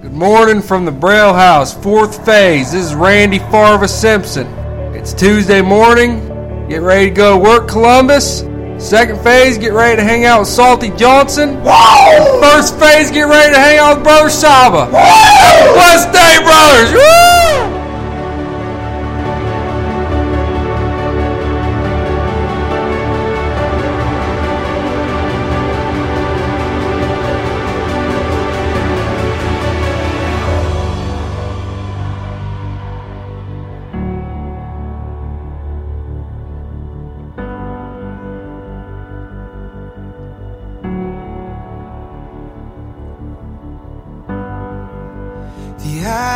Good morning from the Braille House, fourth phase. This is Randy Farva Simpson. It's Tuesday morning. Get ready to go to work, Columbus. Second phase, get ready to hang out with Salty Johnson. Whoa! First phase, get ready to hang out with Brother Saba. Whoa! Blessed day, brothers. Woo!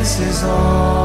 This is all.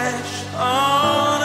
flesh on.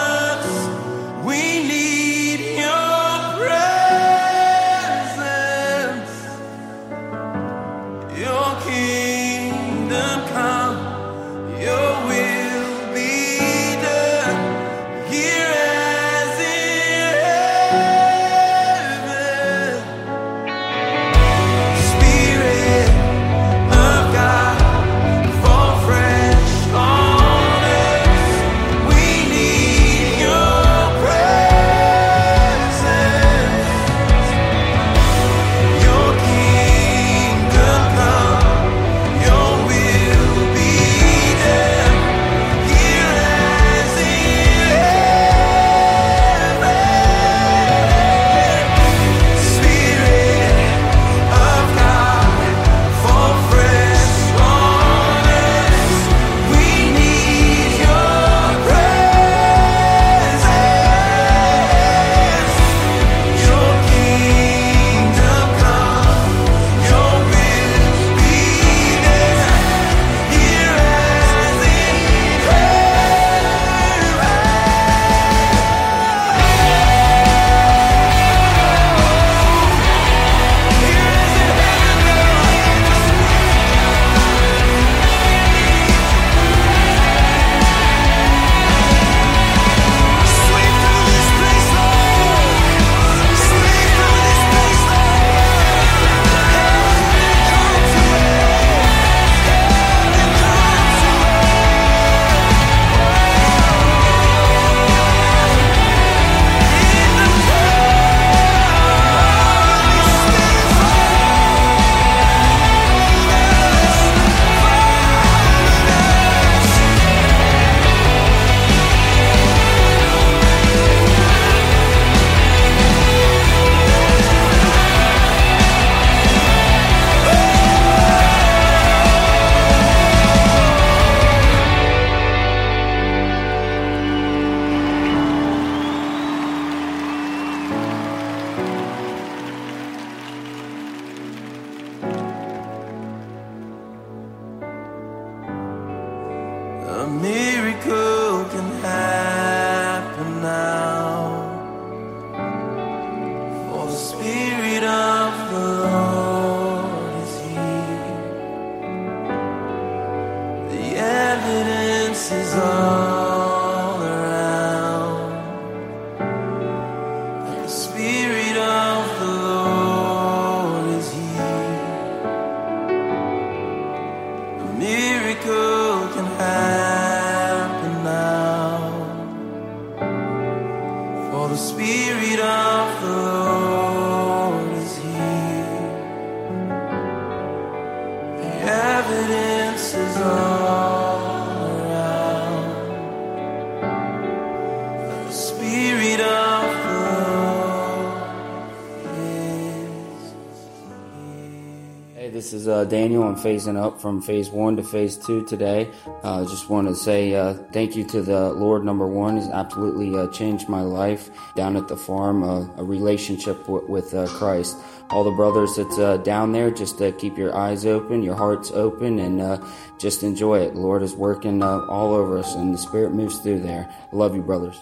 a miracle. Evidence is all this is uh, Daniel. I'm phasing up from phase one to phase two today. Uh, just want to say uh, thank you to the Lord, number one. He's absolutely uh, changed my life down at the farm, uh, a relationship w- with uh, Christ. All the brothers that's down there, just keep your eyes open, your hearts open, and just enjoy it. The Lord is working all over us, and the Spirit moves through there. I love you, brothers.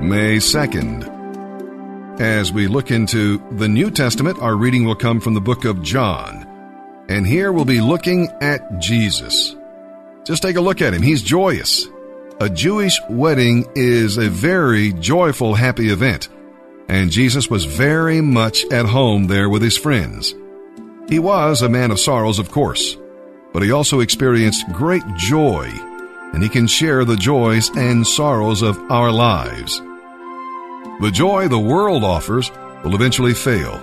May 2nd. As we look into the New Testament, our reading will come from the book of John. And here we'll be looking at Jesus. Just take a look at him. He's joyous. A Jewish wedding is a very joyful, happy event. And Jesus was very much at home there with his friends. He was a man of sorrows, of course, but he also experienced great joy, and he can share the joys and sorrows of our lives. The joy the world offers will eventually fail,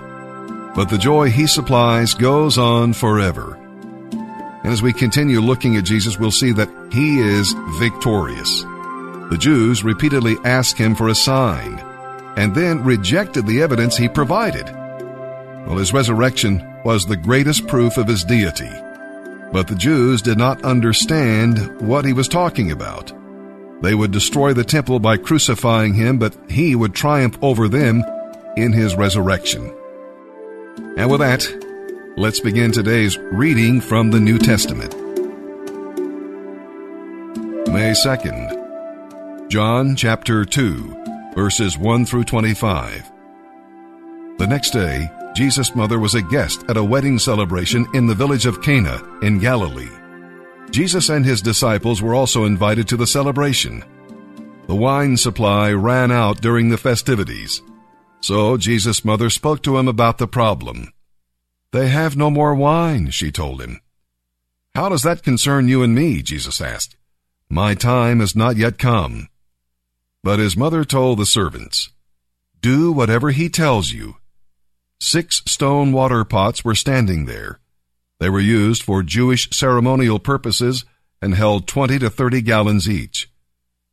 but the joy he supplies goes on forever. And as we continue looking at Jesus, we'll see that he is victorious. The Jews repeatedly asked him for a sign and then rejected the evidence he provided. Well, his resurrection was the greatest proof of his deity. But the Jews did not understand what he was talking about. They would destroy the temple by crucifying him, but he would triumph over them in his resurrection. And with that, let's begin today's reading from the New Testament. May 2nd, John chapter 2, verses 1 through 25. The next day, Jesus' mother was a guest at a wedding celebration in the village of Cana in Galilee. Jesus and his disciples were also invited to the celebration. The wine supply ran out during the festivities. So Jesus' mother spoke to him about the problem. They have no more wine, she told him. How does that concern you and me? Jesus asked. My time has not yet come. But his mother told the servants, Do whatever he tells you. Six stone water pots were standing there. They were used for Jewish ceremonial purposes and held 20 to 30 gallons each.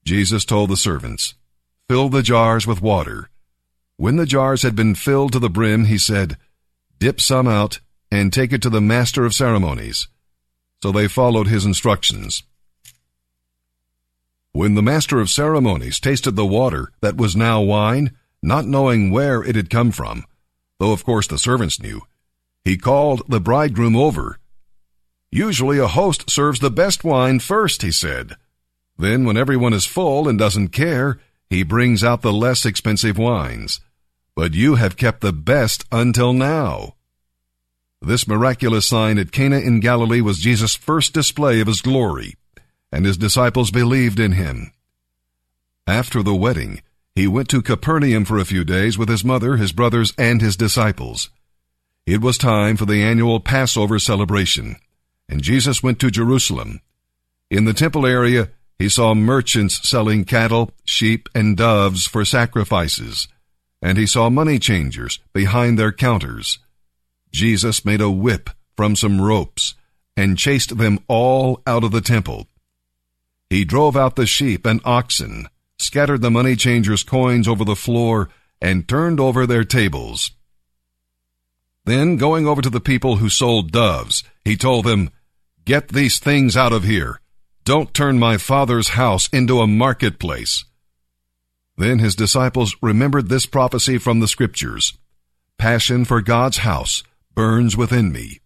Jesus told the servants, Fill the jars with water. When the jars had been filled to the brim, he said, Dip some out and take it to the master of ceremonies. So they followed his instructions. When the master of ceremonies tasted the water that was now wine, not knowing where it had come from, though of course the servants knew, he called the bridegroom over. Usually a host serves the best wine first, he said. Then, when everyone is full and doesn't care, he brings out the less expensive wines. But you have kept the best until now. This miraculous sign at Cana in Galilee was Jesus' first display of his glory, and his disciples believed in him. After the wedding, he went to Capernaum for a few days with his mother, his brothers, and his disciples. It was time for the annual Passover celebration, and Jesus went to Jerusalem. In the temple area, he saw merchants selling cattle, sheep, and doves for sacrifices, and he saw money changers behind their counters. Jesus made a whip from some ropes and chased them all out of the temple. He drove out the sheep and oxen, scattered the money changers' coins over the floor, and turned over their tables. Then, going over to the people who sold doves, he told them, Get these things out of here. Don't turn my father's house into a marketplace. Then his disciples remembered this prophecy from the scriptures. Passion for God's house burns within me.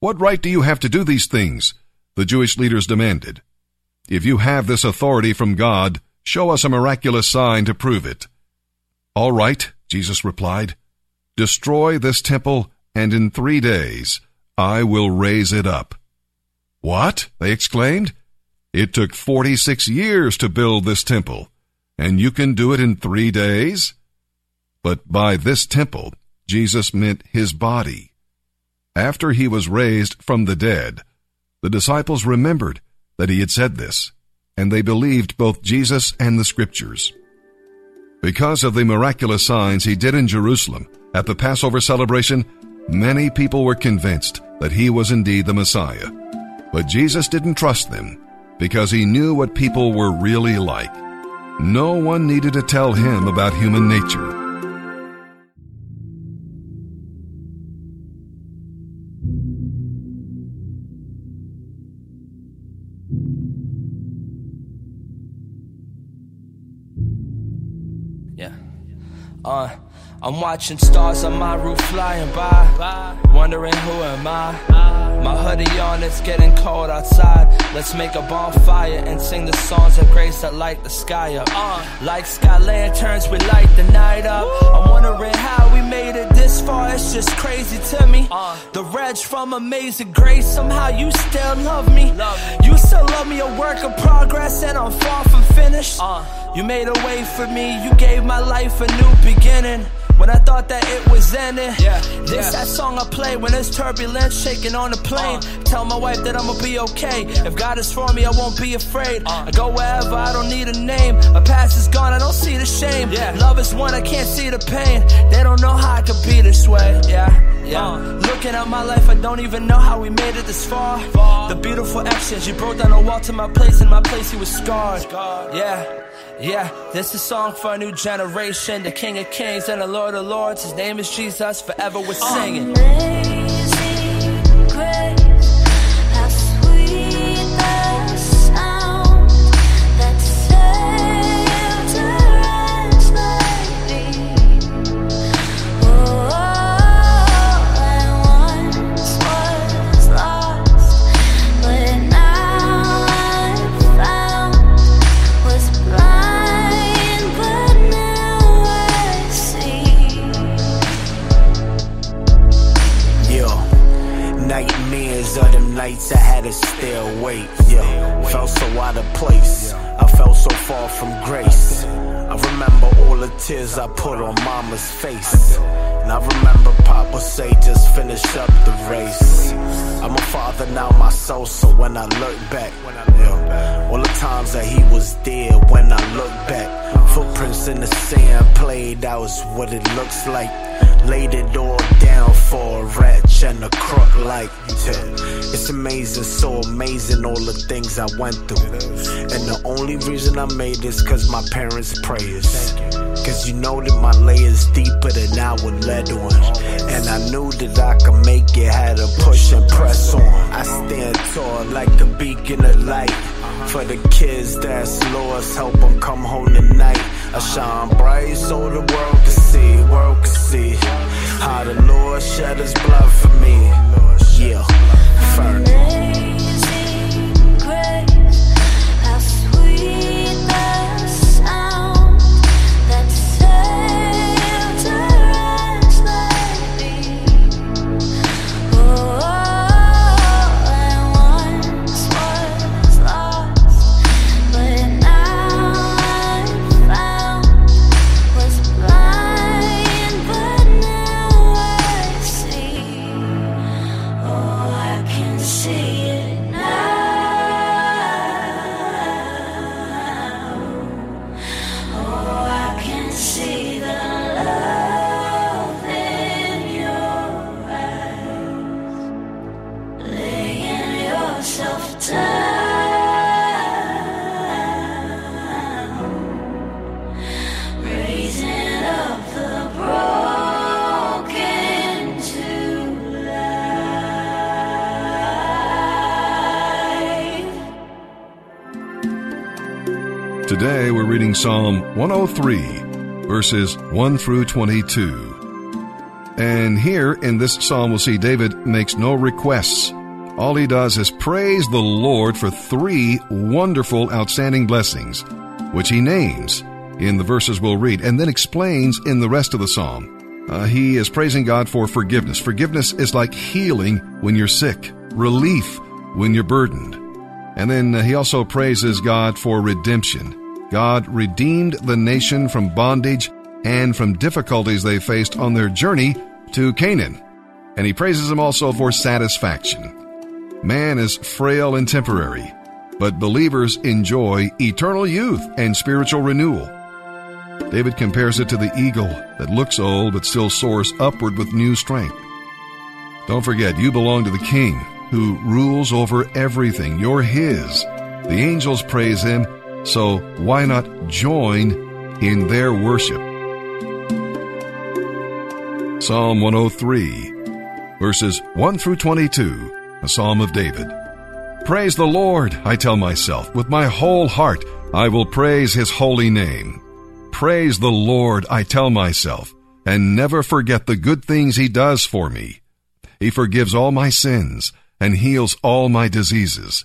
What right do you have to do these things? The Jewish leaders demanded. If you have this authority from God, show us a miraculous sign to prove it. All right, Jesus replied. Destroy this temple, and in three days I will raise it up. What? They exclaimed. It took 46 years to build this temple, and you can do it in three days? But by this temple, Jesus meant his body. After he was raised from the dead, the disciples remembered that he had said this. and they believed both Jesus and the scriptures. Because of the miraculous signs he did in Jerusalem at the Passover celebration, many people were convinced that he was indeed the Messiah. But Jesus didn't trust them because he knew what people were really like. No one needed to tell him about human nature. Yeah. Uh, I'm watching stars on my roof flying by, wondering who am I. My hoodie on, it's getting cold outside. Let's make a bonfire and sing the songs of grace that light the sky up. Uh. Like sky lanterns, we light the night up. I'm wondering how we made it this far. It's just crazy to me. Uh. The reg from Amazing Grace, somehow you still love me. You still love me, a work of progress, and I'm far from finished. Uh. You made a way for me, you gave my life a new beginning. When I thought that it was ending, yeah, this that song I play when it's turbulent, shaking on the plane. Uh. Tell my wife that I'ma be okay. If God is for me, I won't be afraid. Uh. I go wherever, I don't need a name. My past is gone, I don't see the shame. Love is one, I can't see the pain. They don't know how I could be this way. Yeah, yeah. Uh, looking at my life, I don't even know how we made it this far. The beautiful actions, you broke down a wall to my place, and my place he was scarred. Yeah. Yeah, this is a song for a new generation. The King of Kings and the Lord of Lords. His name is Jesus. Forever we're uh. singing. Amazing awake. Yo, felt so out of place. I felt so far from grace. I remember all the tears I put on mama's face. And I remember Papa say, just finish up the race. I'm a father now myself, so when I look back, yeah, all the times that he was there when I look back, footprints in the sand played out is what it looks like. Laid it all down for a wretch and a crook like yeah. It's amazing, so amazing all the things I went through. And the only reason I made this cause my parents' prayers. Cause you know that my layers deeper than I would let on. And I knew that I could make it, had to push and press on. I stand tall like a beacon of light. For the kids that's lost, Today we're reading Psalm 103, verses 1 through 22. And here in this psalm, we'll see David makes no requests. All he does is praise the Lord for three wonderful, outstanding blessings, which he names in the verses we'll read and then explains in the rest of the psalm. Uh, he is praising God for forgiveness. Forgiveness is like healing when you're sick, relief when you're burdened. And then uh, he also praises God for redemption. God redeemed the nation from bondage and from difficulties they faced on their journey to Canaan. And he praises him also for satisfaction. Man is frail and temporary, but believers enjoy eternal youth and spiritual renewal. David compares it to the eagle that looks old but still soars upward with new strength. Don't forget, you belong to the King who rules over everything. You're His. The angels praise Him, so why not join in their worship? Psalm 103, verses 1 through 22, a psalm of David. Praise the Lord, I tell myself, with my whole heart I will praise His holy name. Praise the Lord, I tell myself, and never forget the good things He does for me. He forgives all my sins and heals all my diseases.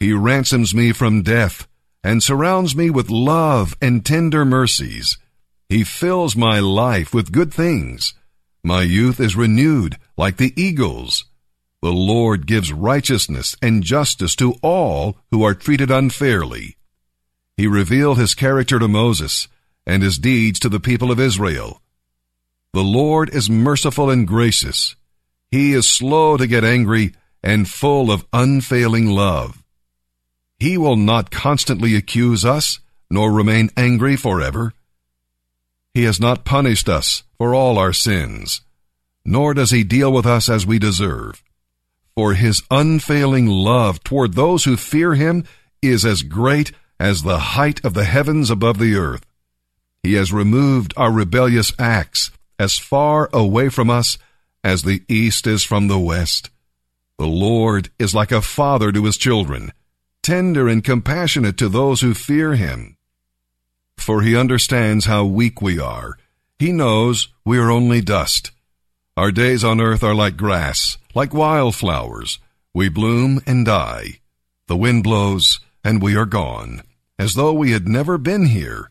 He ransoms me from death and surrounds me with love and tender mercies. He fills my life with good things. My youth is renewed like the eagles. The Lord gives righteousness and justice to all who are treated unfairly. He revealed his character to Moses and his deeds to the people of Israel. The Lord is merciful and gracious. He is slow to get angry and full of unfailing love. He will not constantly accuse us, nor remain angry forever. He has not punished us for all our sins, nor does he deal with us as we deserve. For his unfailing love toward those who fear him is as great as the height of the heavens above the earth. He has removed our rebellious acts as far away from us as the east is from the west. The Lord is like a father to his children, tender and compassionate to those who fear him. For he understands how weak we are. He knows we are only dust. Our days on earth are like grass, like wildflowers. We bloom and die. The wind blows and we are gone, as though we had never been here.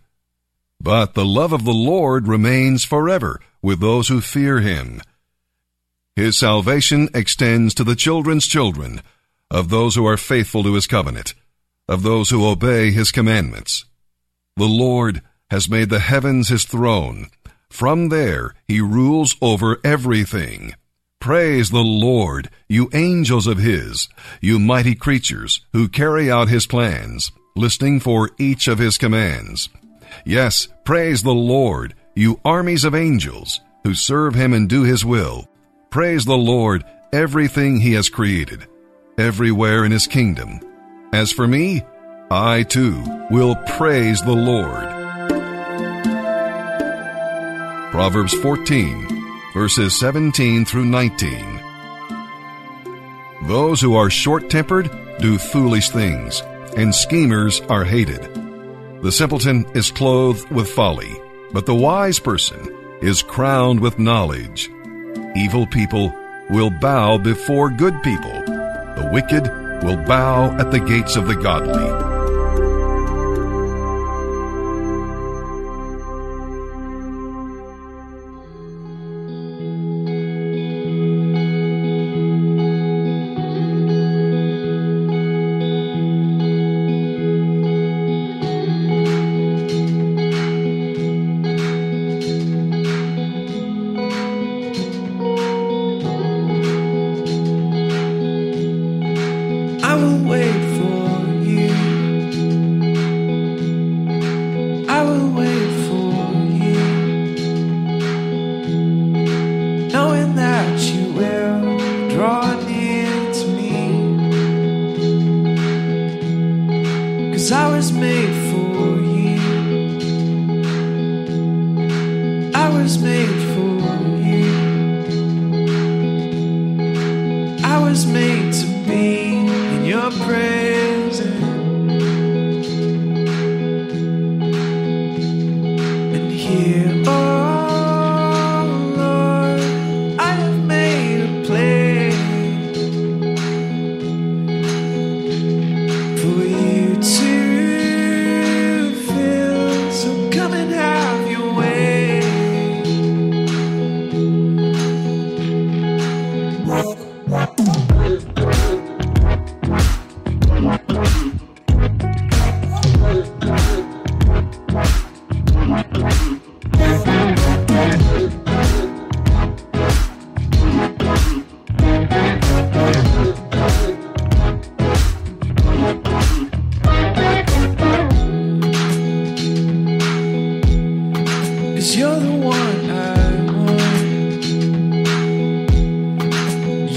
But the love of the Lord remains forever with those who fear him. His salvation extends to the children's children, of those who are faithful to his covenant, of those who obey his commandments. The Lord has made the heavens his throne. From there he rules over everything. Praise the Lord, you angels of his, you mighty creatures who carry out his plans, listening for each of his commands. Yes, praise the Lord, you armies of angels who serve him and do his will. Praise the Lord, everything he has created, everywhere in his kingdom. As for me, I too will praise the Lord. Proverbs 14, verses 17 through 19. Those who are short tempered do foolish things, and schemers are hated. The simpleton is clothed with folly, but the wise person is crowned with knowledge. Evil people will bow before good people. Wicked will bow at the gates of the godly.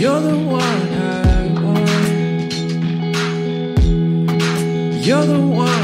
You're the one I want. You're the one.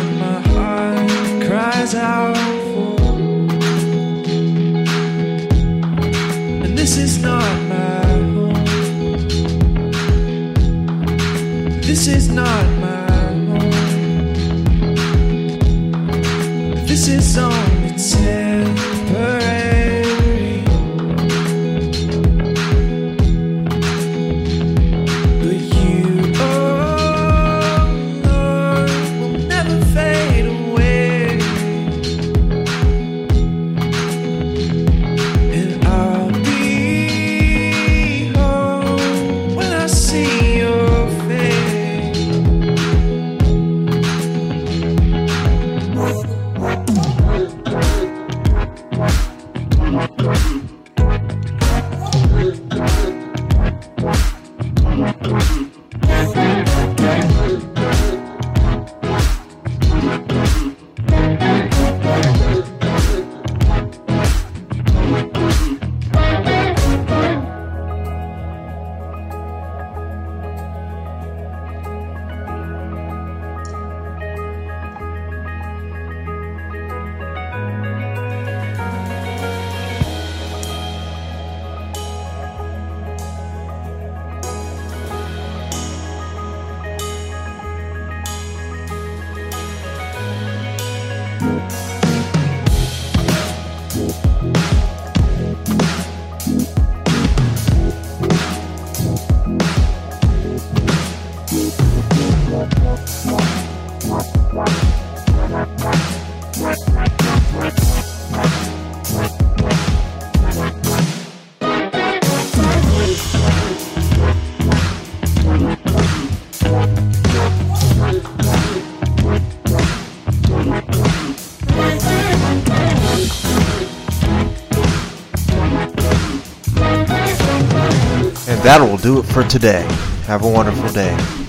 do it for today. Have a wonderful day.